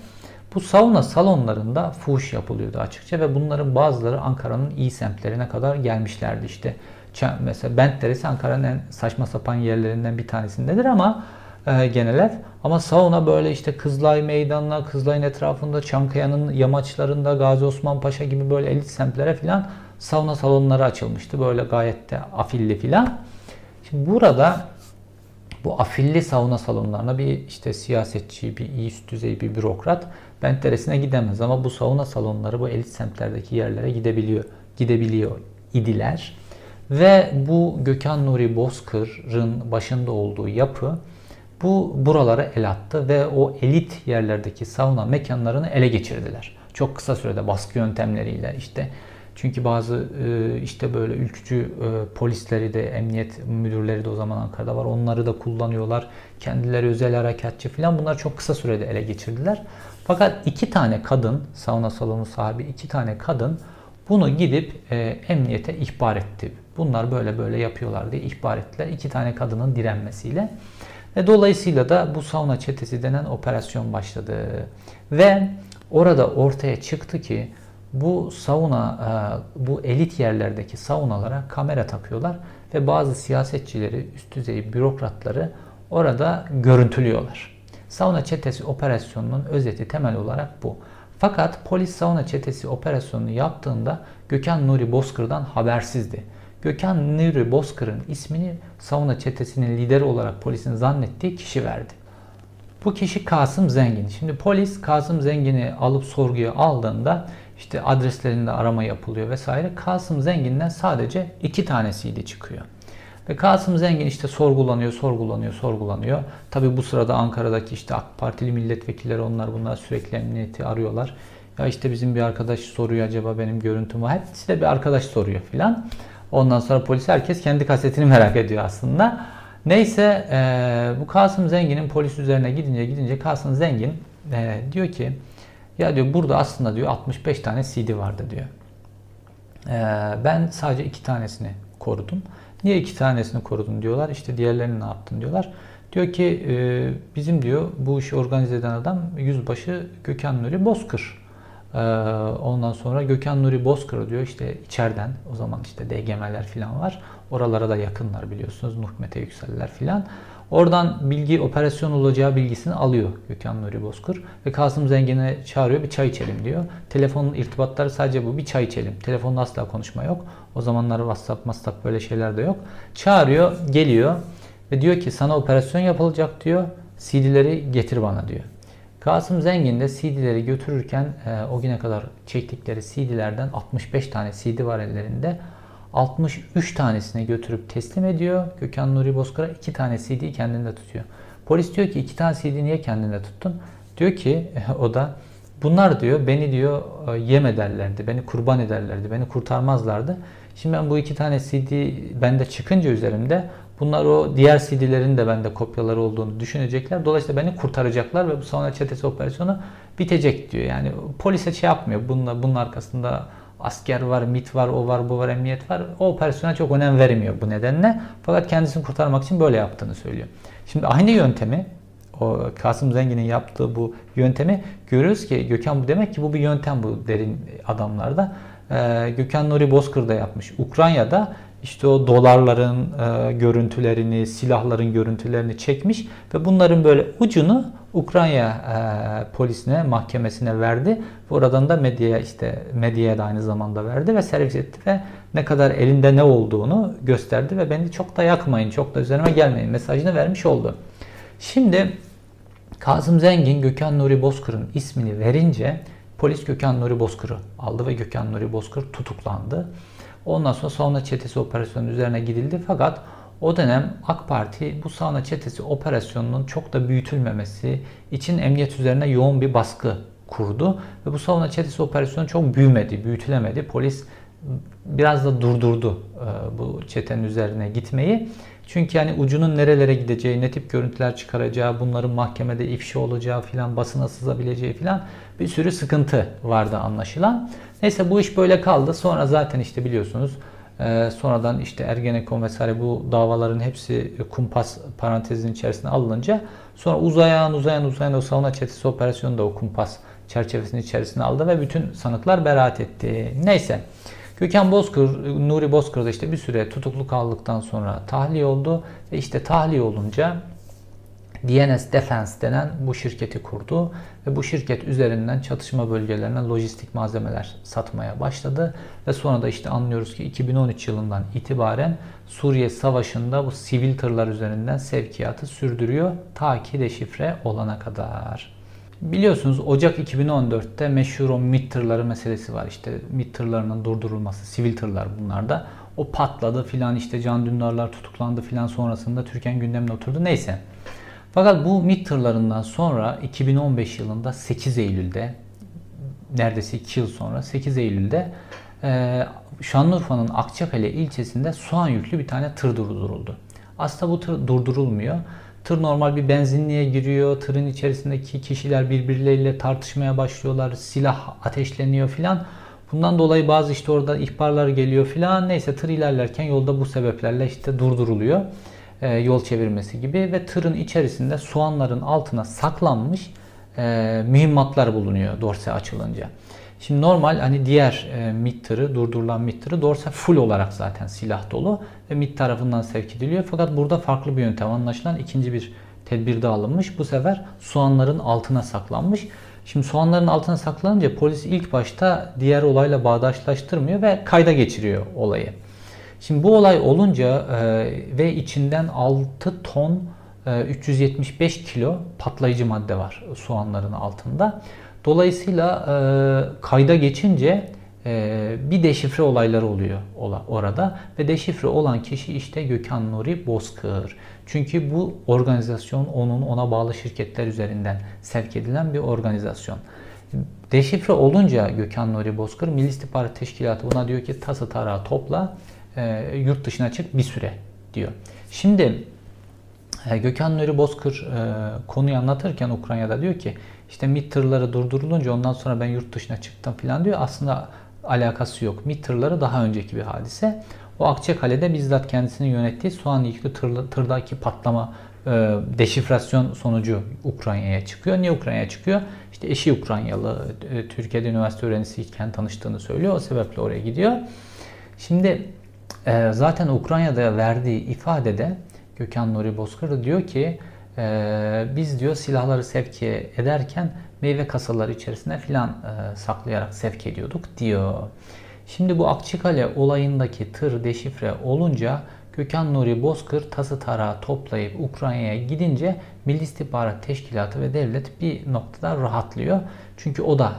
Bu sauna salonlarında fuhuş yapılıyordu açıkça ve bunların bazıları Ankara'nın iyi semtlerine kadar gelmişlerdi işte. Mesela Bent Deresi Ankara'nın en saçma sapan yerlerinden bir tanesindedir ama e, genel ev. Ama sauna böyle işte Kızılay Meydanı'na, Kızılay'ın etrafında, Çankaya'nın yamaçlarında, Gazi Osman Paşa gibi böyle elit semtlere filan sauna salonları açılmıştı. Böyle gayet de afilli filan. Şimdi burada bu afilli sauna salonlarına bir işte siyasetçi, bir üst düzey bir bürokrat Bent Deresi'ne gidemez ama bu sauna salonları bu elit semtlerdeki yerlere gidebiliyor. Gidebiliyor idiler. Ve bu Gökhan Nuri Bozkır'ın başında olduğu yapı bu buralara el attı ve o elit yerlerdeki sauna mekanlarını ele geçirdiler. Çok kısa sürede baskı yöntemleriyle işte çünkü bazı e, işte böyle ülkücü e, polisleri de emniyet müdürleri de o zaman Ankara'da var. Onları da kullanıyorlar. Kendileri özel harekatçı falan bunlar çok kısa sürede ele geçirdiler. Fakat iki tane kadın, sauna salonu sahibi iki tane kadın bunu gidip e, emniyete ihbar etti. Bunlar böyle böyle yapıyorlar diye ihbar ettiler. İki tane kadının direnmesiyle. Ve dolayısıyla da bu sauna çetesi denen operasyon başladı. Ve orada ortaya çıktı ki bu sauna, e, bu elit yerlerdeki saunalara kamera takıyorlar ve bazı siyasetçileri, üst düzey bürokratları orada görüntülüyorlar. Sauna çetesi operasyonunun özeti temel olarak bu. Fakat polis sauna çetesi operasyonunu yaptığında Gökhan Nuri Bozkır'dan habersizdi. Gökhan Nuri Bozkır'ın ismini sauna çetesinin lideri olarak polisin zannettiği kişi verdi. Bu kişi Kasım Zengin. Şimdi polis Kasım Zengin'i alıp sorguya aldığında işte adreslerinde arama yapılıyor vesaire. Kasım Zengin'den sadece iki tanesiydi çıkıyor. Ve Kasım Zengin işte sorgulanıyor, sorgulanıyor, sorgulanıyor. Tabi bu sırada Ankara'daki işte AK Partili milletvekilleri onlar bunlar sürekli emniyeti arıyorlar. Ya işte bizim bir arkadaş soruyor acaba benim görüntüm var. Hepsi de bir arkadaş soruyor filan. Ondan sonra polis herkes kendi kasetini merak ediyor aslında. Neyse e, bu Kasım Zengin'in polis üzerine gidince gidince Kasım Zengin e, diyor ki ya diyor burada aslında diyor 65 tane CD vardı diyor. E, ben sadece iki tanesini korudum. Niye iki tanesini korudun diyorlar. İşte diğerlerini ne yaptın diyorlar. Diyor ki e, bizim diyor bu işi organize eden adam yüzbaşı Gökhan Nuri Bozkır. Ee, ondan sonra Gökhan Nuri Bozkır diyor işte içeriden o zaman işte DGM'ler falan var. Oralara da yakınlar biliyorsunuz. Nuh Mete Yükseller falan. Oradan bilgi operasyon olacağı bilgisini alıyor Gökhan Nuri Bozkır ve Kasım Zengin'e çağırıyor bir çay içelim diyor. Telefonun irtibatları sadece bu bir çay içelim. Telefonda asla konuşma yok. O zamanlar WhatsApp, WhatsApp böyle şeyler de yok. Çağırıyor, geliyor ve diyor ki sana operasyon yapılacak diyor. CD'leri getir bana diyor. Kasım Zengin de CD'leri götürürken e, o güne kadar çektikleri CD'lerden 65 tane CD var ellerinde. 63 tanesini götürüp teslim ediyor. Gökhan Nuri Bozkır'a 2 tane CD'yi kendinde tutuyor. Polis diyor ki 2 tane CD niye kendinde tuttun? Diyor ki o da bunlar diyor beni diyor e, yem ederlerdi, beni kurban ederlerdi, beni kurtarmazlardı. Şimdi ben bu iki tane CD bende çıkınca üzerimde bunlar o diğer CD'lerin de bende kopyaları olduğunu düşünecekler. Dolayısıyla beni kurtaracaklar ve bu savunma çetesi operasyonu bitecek diyor. Yani polise şey yapmıyor. Bunun, bunun arkasında asker var, MIT var, o var, bu var, emniyet var. O operasyona çok önem vermiyor bu nedenle. Fakat kendisini kurtarmak için böyle yaptığını söylüyor. Şimdi aynı yöntemi o Kasım Zengin'in yaptığı bu yöntemi görüyoruz ki Gökhan bu demek ki bu bir yöntem bu derin adamlarda. Ee, Gökhan Nuri Bozkır da yapmış. Ukrayna'da işte o dolarların e, görüntülerini, silahların görüntülerini çekmiş ve bunların böyle ucunu Ukrayna e, polisine, mahkemesine verdi. Oradan da medyaya işte medyaya da aynı zamanda verdi ve servis etti ve ne kadar elinde ne olduğunu gösterdi ve beni çok da yakmayın, çok da üzerime gelmeyin mesajını vermiş oldu. Şimdi Kazım Zengin Gökhan Nuri Bozkır'ın ismini verince polis Gökhan Nuri Bozkır'ı aldı ve Gökhan Nuri Bozkır tutuklandı. Ondan sonra sauna çetesi operasyonu üzerine gidildi fakat o dönem AK Parti bu sauna çetesi operasyonunun çok da büyütülmemesi için emniyet üzerine yoğun bir baskı kurdu. Ve bu sauna çetesi operasyonu çok büyümedi, büyütülemedi. Polis biraz da durdurdu e, bu çetenin üzerine gitmeyi. Çünkü yani ucunun nerelere gideceği, ne tip görüntüler çıkaracağı, bunların mahkemede ifşa olacağı filan, basına sızabileceği filan bir sürü sıkıntı vardı anlaşılan. Neyse bu iş böyle kaldı. Sonra zaten işte biliyorsunuz e, sonradan işte Ergenekon vesaire bu davaların hepsi kumpas parantezinin içerisine alınınca sonra uzayan uzayan uzayan o savunma çetesi operasyonu da o kumpas çerçevesinin içerisine aldı ve bütün sanıklar beraat etti. Neyse. Gökhan Bozkır, Nuri Bozkır da işte bir süre tutuklu kaldıktan sonra tahliye oldu. Ve işte tahliye olunca DNS Defense denen bu şirketi kurdu ve bu şirket üzerinden çatışma bölgelerine lojistik malzemeler satmaya başladı ve sonra da işte anlıyoruz ki 2013 yılından itibaren Suriye Savaşı'nda bu sivil tırlar üzerinden sevkiyatı sürdürüyor ta ki deşifre olana kadar. Biliyorsunuz Ocak 2014'te meşhur o MİT tırları meselesi var. İşte MİT tırlarının durdurulması, sivil tırlar bunlar da. O patladı filan işte Can Dündarlar tutuklandı filan sonrasında Türkiye'nin gündemine oturdu. Neyse. Fakat bu MİT tırlarından sonra 2015 yılında 8 Eylül'de neredeyse 2 yıl sonra 8 Eylül'de e, Şanlıurfa'nın Akçakale ilçesinde soğan yüklü bir tane tır durduruldu. Aslında bu tır durdurulmuyor. Tır normal bir benzinliğe giriyor. Tırın içerisindeki kişiler birbirleriyle tartışmaya başlıyorlar. Silah ateşleniyor filan. Bundan dolayı bazı işte orada ihbarlar geliyor filan. Neyse tır ilerlerken yolda bu sebeplerle işte durduruluyor. E, yol çevirmesi gibi ve tırın içerisinde soğanların altına saklanmış e, mühimmatlar bulunuyor dorse açılınca. Şimdi normal hani diğer e, MIT tırı, durdurulan MIT tırı dorse full olarak zaten silah dolu ve MIT tarafından sevk ediliyor. Fakat burada farklı bir yöntem anlaşılan ikinci bir tedbir de alınmış. Bu sefer soğanların altına saklanmış. Şimdi soğanların altına saklanınca polis ilk başta diğer olayla bağdaşlaştırmıyor ve kayda geçiriyor olayı. Şimdi bu olay olunca e, ve içinden 6 ton e, 375 kilo patlayıcı madde var soğanların altında. Dolayısıyla e, kayda geçince e, bir deşifre olayları oluyor orada ve deşifre olan kişi işte Gökhan Nuri Bozkır. Çünkü bu organizasyon onun ona bağlı şirketler üzerinden sevk edilen bir organizasyon. Deşifre olunca Gökhan Nuri Bozkır Milli İstihbarat Teşkilatı buna diyor ki tası tarağı topla e, yurt dışına çık bir süre diyor. Şimdi e, Gökhan Nuri Bozkır e, konuyu anlatırken Ukrayna'da diyor ki işte MİT tırları durdurulunca ondan sonra ben yurt dışına çıktım falan diyor. Aslında alakası yok. MİT tırları daha önceki bir hadise. O Akçakale'de bizzat kendisinin yönettiği soğan yüklü tır, tırdaki patlama e, deşifrasyon sonucu Ukrayna'ya çıkıyor. Niye Ukrayna'ya çıkıyor? İşte eşi Ukraynalı, e, Türkiye'de üniversite öğrencisiyken tanıştığını söylüyor. O sebeple oraya gidiyor. Şimdi e, zaten Ukrayna'da verdiği ifadede Gökhan Nuri Bozkır diyor ki e, biz diyor silahları sevk ederken meyve kasaları içerisine filan e, saklayarak sevk ediyorduk diyor. Şimdi bu Akçıkale olayındaki tır deşifre olunca Gökhan Nuri Bozkır tası tarağı toplayıp Ukrayna'ya gidince Milli İstihbarat Teşkilatı ve devlet bir noktada rahatlıyor. Çünkü o da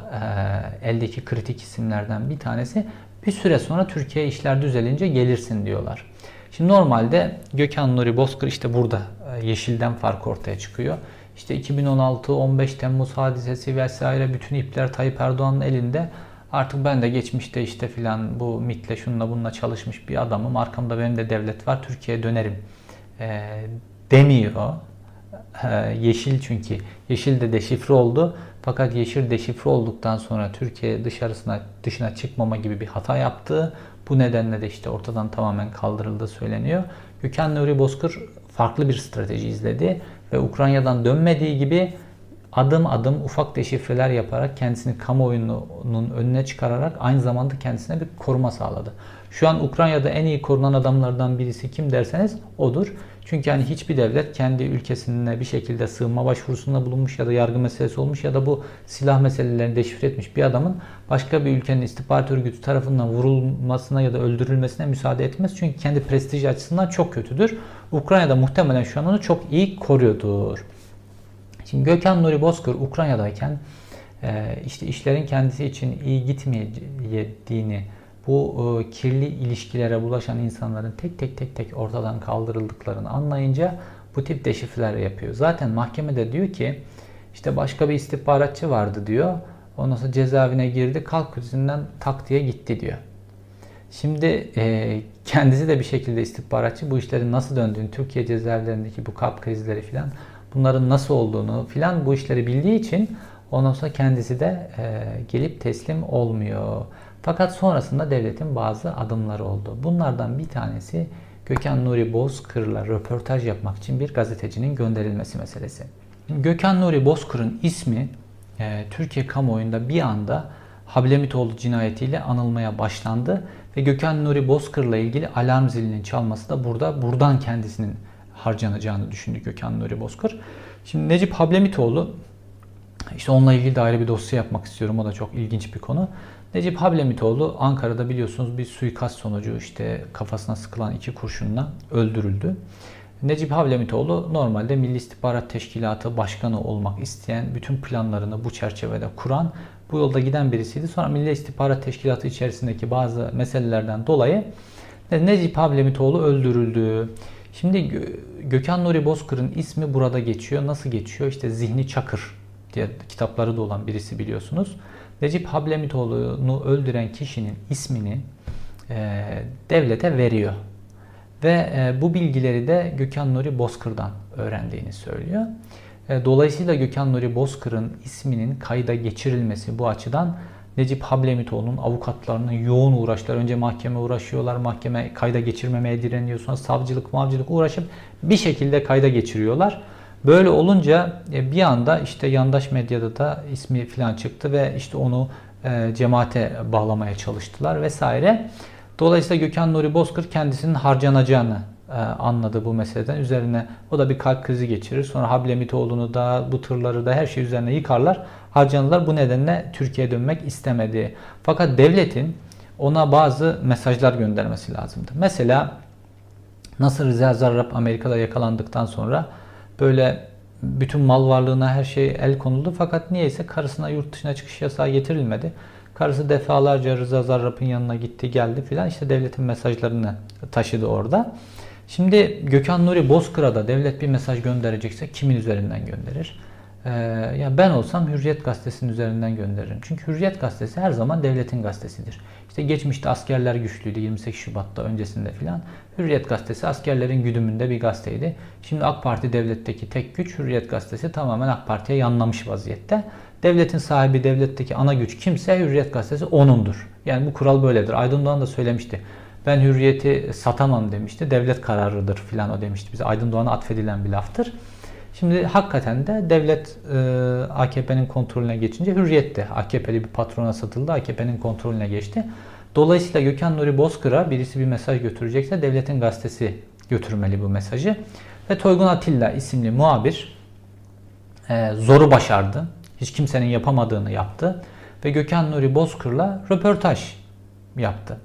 e, eldeki kritik isimlerden bir tanesi. Bir süre sonra Türkiye işler düzelince gelirsin diyorlar. Şimdi normalde Gökhan Nuri Bozkır işte burada Yeşil'den fark ortaya çıkıyor. İşte 2016 15 Temmuz hadisesi vesaire bütün ipler Tayyip Erdoğan'ın elinde. Artık ben de geçmişte işte filan bu MIT'le şununla bununla çalışmış bir adamım. Arkamda benim de devlet var. Türkiye'ye dönerim e, demiyor. E, yeşil çünkü. Yeşil de deşifre oldu. Fakat yeşil deşifre olduktan sonra Türkiye dışarısına dışına çıkmama gibi bir hata yaptı. Bu nedenle de işte ortadan tamamen kaldırıldığı söyleniyor. Gökhan Nuri Bozkır farklı bir strateji izledi ve Ukrayna'dan dönmediği gibi adım adım ufak deşifreler yaparak kendisini kamuoyunun önüne çıkararak aynı zamanda kendisine bir koruma sağladı. Şu an Ukrayna'da en iyi korunan adamlardan birisi kim derseniz odur. Çünkü yani hiçbir devlet kendi ülkesine bir şekilde sığınma başvurusunda bulunmuş ya da yargı meselesi olmuş ya da bu silah meselelerini deşifre etmiş bir adamın başka bir ülkenin istihbarat örgütü tarafından vurulmasına ya da öldürülmesine müsaade etmez. Çünkü kendi prestij açısından çok kötüdür. Ukrayna'da muhtemelen şu an onu çok iyi koruyordur. Şimdi Gökhan Nuri Bozkır Ukrayna'dayken işte işlerin kendisi için iyi gitmeyeceğini, bu e, kirli ilişkilere bulaşan insanların tek tek tek tek ortadan kaldırıldıklarını anlayınca bu tip deşifreler yapıyor. Zaten mahkemede diyor ki işte başka bir istihbaratçı vardı diyor. Ondan sonra cezaevine girdi, kalk krizinden tak diye gitti diyor. Şimdi e, kendisi de bir şekilde istihbaratçı bu işlerin nasıl döndüğünü, Türkiye cezaevlerindeki bu kalp krizleri filan bunların nasıl olduğunu filan bu işleri bildiği için ondan sonra kendisi de e, gelip teslim olmuyor. Fakat sonrasında devletin bazı adımları oldu. Bunlardan bir tanesi Gökhan Nuri Bozkır'la röportaj yapmak için bir gazetecinin gönderilmesi meselesi. Gökhan Nuri Bozkır'ın ismi e, Türkiye kamuoyunda bir anda Hablemitoğlu cinayetiyle anılmaya başlandı ve Gökhan Nuri Bozkır'la ilgili alarm zilinin çalması da burada buradan kendisinin harcanacağını düşündü Gökhan Nuri Bozkır. Şimdi Necip Hablemitoğlu işte onunla ilgili de ayrı bir dosya yapmak istiyorum. O da çok ilginç bir konu. Necip Hablemitoğlu Ankara'da biliyorsunuz bir suikast sonucu işte kafasına sıkılan iki kurşunla öldürüldü. Necip Hablemitoğlu normalde Milli İstihbarat Teşkilatı Başkanı olmak isteyen, bütün planlarını bu çerçevede kuran, bu yolda giden birisiydi. Sonra Milli İstihbarat Teşkilatı içerisindeki bazı meselelerden dolayı Necip Hablemitoğlu öldürüldü. Şimdi Gökhan Nuri Bozkır'ın ismi burada geçiyor. Nasıl geçiyor? İşte Zihni Çakır diye kitapları da olan birisi biliyorsunuz. Necip Hablemitoğlu'nu öldüren kişinin ismini e, devlete veriyor. Ve e, bu bilgileri de Gökhan Nuri Bozkır'dan öğrendiğini söylüyor. E, dolayısıyla Gökhan Nuri Bozkır'ın isminin kayda geçirilmesi bu açıdan Necip Hablemitoğlu'nun avukatlarının yoğun uğraşlar. Önce mahkeme uğraşıyorlar. Mahkeme kayda geçirmemeye direniyor. Sonra savcılık, mavcılık uğraşıp bir şekilde kayda geçiriyorlar. Böyle olunca e, bir anda işte yandaş medyada da ismi falan çıktı ve işte onu e, cemaate bağlamaya çalıştılar vesaire. Dolayısıyla Gökhan Nuri Bozkır kendisinin harcanacağını e, anladı bu meseleden. Üzerine o da bir kalp krizi geçirir. Sonra Hablemitoğlu'nu da bu tırları da her şey üzerine yıkarlar. Harcanırlar. Bu nedenle Türkiye'ye dönmek istemedi. Fakat devletin ona bazı mesajlar göndermesi lazımdı. Mesela nasıl Rıza Zarrab Amerika'da yakalandıktan sonra böyle bütün mal varlığına her şey el konuldu. Fakat niyeyse karısına yurt dışına çıkış yasağı getirilmedi. Karısı defalarca Rıza Zarrab'ın yanına gitti geldi filan. İşte devletin mesajlarını taşıdı orada. Şimdi Gökhan Nuri Bozkır'a da devlet bir mesaj gönderecekse kimin üzerinden gönderir? Ee, ya ben olsam Hürriyet Gazetesi'nin üzerinden gönderirim. Çünkü Hürriyet Gazetesi her zaman devletin gazetesidir. İşte geçmişte askerler güçlüydü 28 Şubat'ta öncesinde filan. Hürriyet Gazetesi askerlerin güdümünde bir gazeteydi. Şimdi AK Parti devletteki tek güç Hürriyet Gazetesi tamamen AK Parti'ye yanlamış vaziyette. Devletin sahibi devletteki ana güç kimse Hürriyet Gazetesi onundur. Yani bu kural böyledir. Aydın Doğan da söylemişti. Ben hürriyeti satamam demişti. Devlet kararıdır filan o demişti. Bize Aydın Doğan'a atfedilen bir laftır. Şimdi hakikaten de devlet e, AKP'nin kontrolüne geçince hürriyet de AKP'li bir patrona satıldı. AKP'nin kontrolüne geçti. Dolayısıyla Gökhan Nuri Bozkır'a birisi bir mesaj götürecekse devletin gazetesi götürmeli bu mesajı. Ve Toygun Atilla isimli muhabir e, zoru başardı. Hiç kimsenin yapamadığını yaptı. Ve Gökhan Nuri Bozkır'la röportaj yaptı.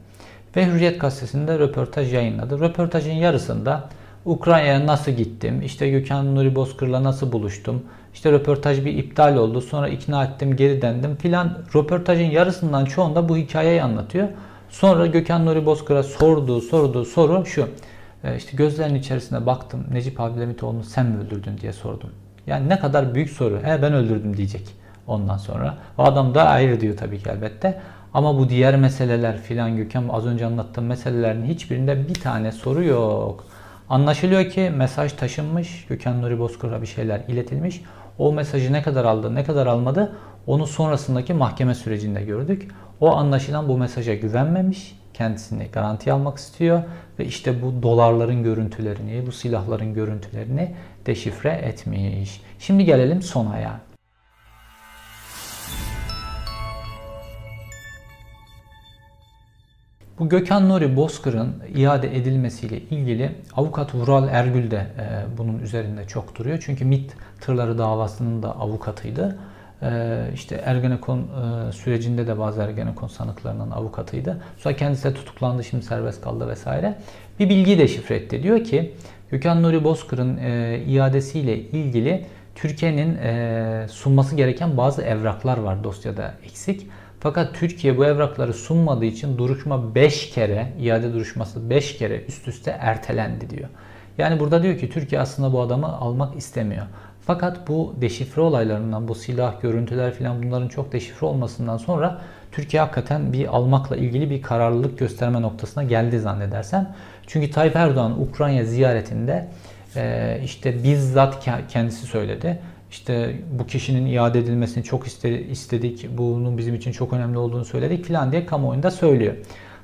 Ve Hürriyet gazetesinde röportaj yayınladı. Röportajın yarısında Ukrayna'ya nasıl gittim, işte Gökhan Nuri Bozkır'la nasıl buluştum, işte röportaj bir iptal oldu, sonra ikna ettim, geri dendim filan. Röportajın yarısından çoğunda bu hikayeyi anlatıyor. Sonra Gökhan Nuri Bozkır'a sorduğu, sorduğu soru şu. E, işte gözlerinin içerisine baktım, Necip Abdülhamitoğlu'nu sen mi öldürdün diye sordum. Yani ne kadar büyük soru. He ben öldürdüm diyecek ondan sonra. O adam da ayrı diyor tabii ki elbette. Ama bu diğer meseleler filan Gökhan az önce anlattığım meselelerin hiçbirinde bir tane soru yok. Anlaşılıyor ki mesaj taşınmış. Gökhan Nuri Bozkır'a bir şeyler iletilmiş. O mesajı ne kadar aldı, ne kadar almadı onu sonrasındaki mahkeme sürecinde gördük. O anlaşılan bu mesaja güvenmemiş. Kendisini garanti almak istiyor ve işte bu dolarların görüntülerini, bu silahların görüntülerini deşifre etmiş. Şimdi gelelim son Bu Gökhan Nuri Bozkır'ın iade edilmesiyle ilgili avukat Vural Ergül de e, bunun üzerinde çok duruyor. Çünkü MIT tırları davasının da avukatıydı. E, işte Ergenekon e, sürecinde de bazı Ergenekon sanıklarının avukatıydı. Sonra kendisi de tutuklandı, şimdi serbest kaldı vesaire. Bir bilgiyi de şifre etti. Diyor ki Gökhan Nuri Bozkır'ın e, iadesiyle ilgili Türkiye'nin e, sunması gereken bazı evraklar var dosyada eksik. Fakat Türkiye bu evrakları sunmadığı için duruşma 5 kere, iade duruşması 5 kere üst üste ertelendi diyor. Yani burada diyor ki Türkiye aslında bu adamı almak istemiyor. Fakat bu deşifre olaylarından, bu silah, görüntüler filan bunların çok deşifre olmasından sonra Türkiye hakikaten bir almakla ilgili bir kararlılık gösterme noktasına geldi zannedersem. Çünkü Tayyip Erdoğan Ukrayna ziyaretinde işte bizzat kendisi söyledi işte bu kişinin iade edilmesini çok istedik, bunun bizim için çok önemli olduğunu söyledik filan diye kamuoyunda söylüyor.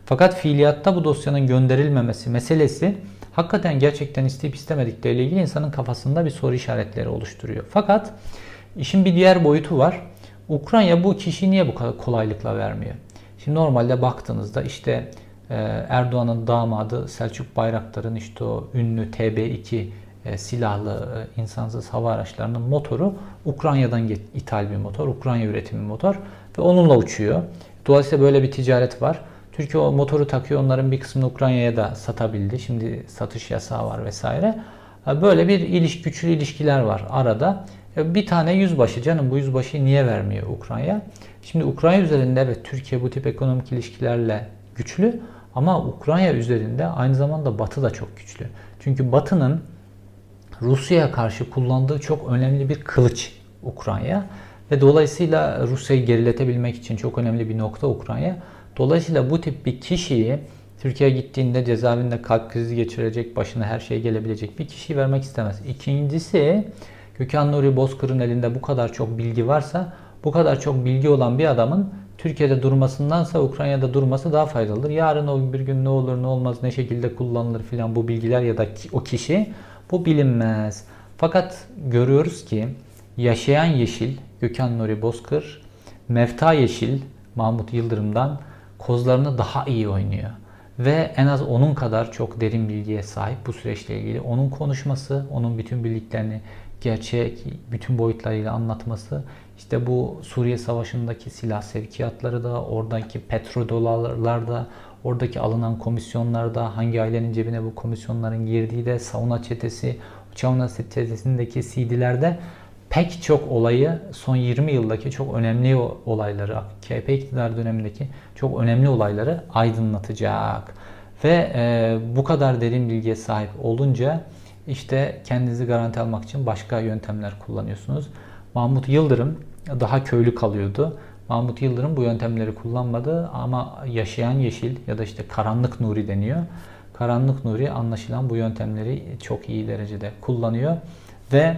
Fakat fiiliyatta bu dosyanın gönderilmemesi meselesi hakikaten gerçekten isteyip istemedikleriyle ilgili insanın kafasında bir soru işaretleri oluşturuyor. Fakat işin bir diğer boyutu var. Ukrayna bu kişiyi niye bu kadar kolaylıkla vermiyor? Şimdi normalde baktığınızda işte e, Erdoğan'ın damadı Selçuk Bayraktar'ın işte o ünlü TB2 e, silahlı e, insansız hava araçlarının motoru Ukrayna'dan ithal bir motor, Ukrayna üretimi motor ve onunla uçuyor. Dolayısıyla böyle bir ticaret var. Türkiye o motoru takıyor, onların bir kısmını Ukrayna'ya da satabildi. Şimdi satış yasağı var vesaire. E, böyle bir iliş, güçlü ilişkiler var arada. Bir tane yüzbaşı, canım bu yüzbaşıyı niye vermiyor Ukrayna? Şimdi Ukrayna üzerinde evet Türkiye bu tip ekonomik ilişkilerle güçlü ama Ukrayna üzerinde aynı zamanda Batı da çok güçlü. Çünkü Batı'nın Rusya'ya karşı kullandığı çok önemli bir kılıç Ukrayna ve dolayısıyla Rusya'yı geriletebilmek için çok önemli bir nokta Ukrayna. Dolayısıyla bu tip bir kişiyi Türkiye'ye gittiğinde cezaevinde kalp krizi geçirecek, başına her şey gelebilecek bir kişiyi vermek istemez. İkincisi Gökhan Nuri Bozkır'ın elinde bu kadar çok bilgi varsa bu kadar çok bilgi olan bir adamın Türkiye'de durmasındansa Ukrayna'da durması daha faydalıdır. Yarın o bir gün ne olur ne olmaz ne şekilde kullanılır filan bu bilgiler ya da o kişi bu bilinmez. Fakat görüyoruz ki yaşayan yeşil Gökhan Nuri Bozkır, Mefta Yeşil Mahmut Yıldırım'dan kozlarını daha iyi oynuyor. Ve en az onun kadar çok derin bilgiye sahip bu süreçle ilgili. Onun konuşması, onun bütün bildiklerini gerçek bütün boyutlarıyla anlatması, işte bu Suriye Savaşı'ndaki silah sevkiyatları da, oradaki petrodolarlar da, Oradaki alınan komisyonlarda hangi ailenin cebine bu komisyonların girdiği de Sauna çetesi, Sauna çetesindeki CD'lerde pek çok olayı son 20 yıldaki çok önemli olayları, KP iktidar dönemindeki çok önemli olayları aydınlatacak. Ve e, bu kadar derin bilgiye sahip olunca işte kendinizi garanti almak için başka yöntemler kullanıyorsunuz. Mahmut Yıldırım daha köylü kalıyordu. Mahmut Yıldırım bu yöntemleri kullanmadı ama yaşayan yeşil ya da işte karanlık nuri deniyor. Karanlık nuri anlaşılan bu yöntemleri çok iyi derecede kullanıyor ve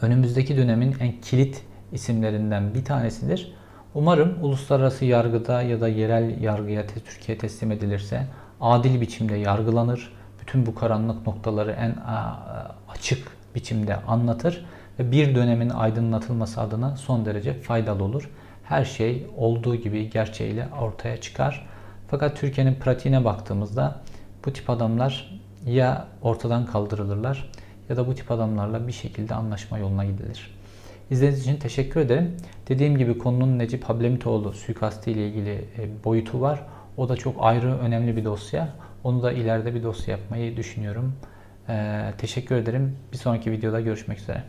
önümüzdeki dönemin en kilit isimlerinden bir tanesidir. Umarım uluslararası yargıda ya da yerel yargıya Türkiye teslim edilirse adil biçimde yargılanır. Bütün bu karanlık noktaları en açık biçimde anlatır ve bir dönemin aydınlatılması adına son derece faydalı olur her şey olduğu gibi gerçeğiyle ortaya çıkar. Fakat Türkiye'nin pratiğine baktığımızda bu tip adamlar ya ortadan kaldırılırlar ya da bu tip adamlarla bir şekilde anlaşma yoluna gidilir. İzlediğiniz için teşekkür ederim. Dediğim gibi konunun Necip Hablemitoğlu suikastı ile ilgili e, boyutu var. O da çok ayrı önemli bir dosya. Onu da ileride bir dosya yapmayı düşünüyorum. Ee, teşekkür ederim. Bir sonraki videoda görüşmek üzere.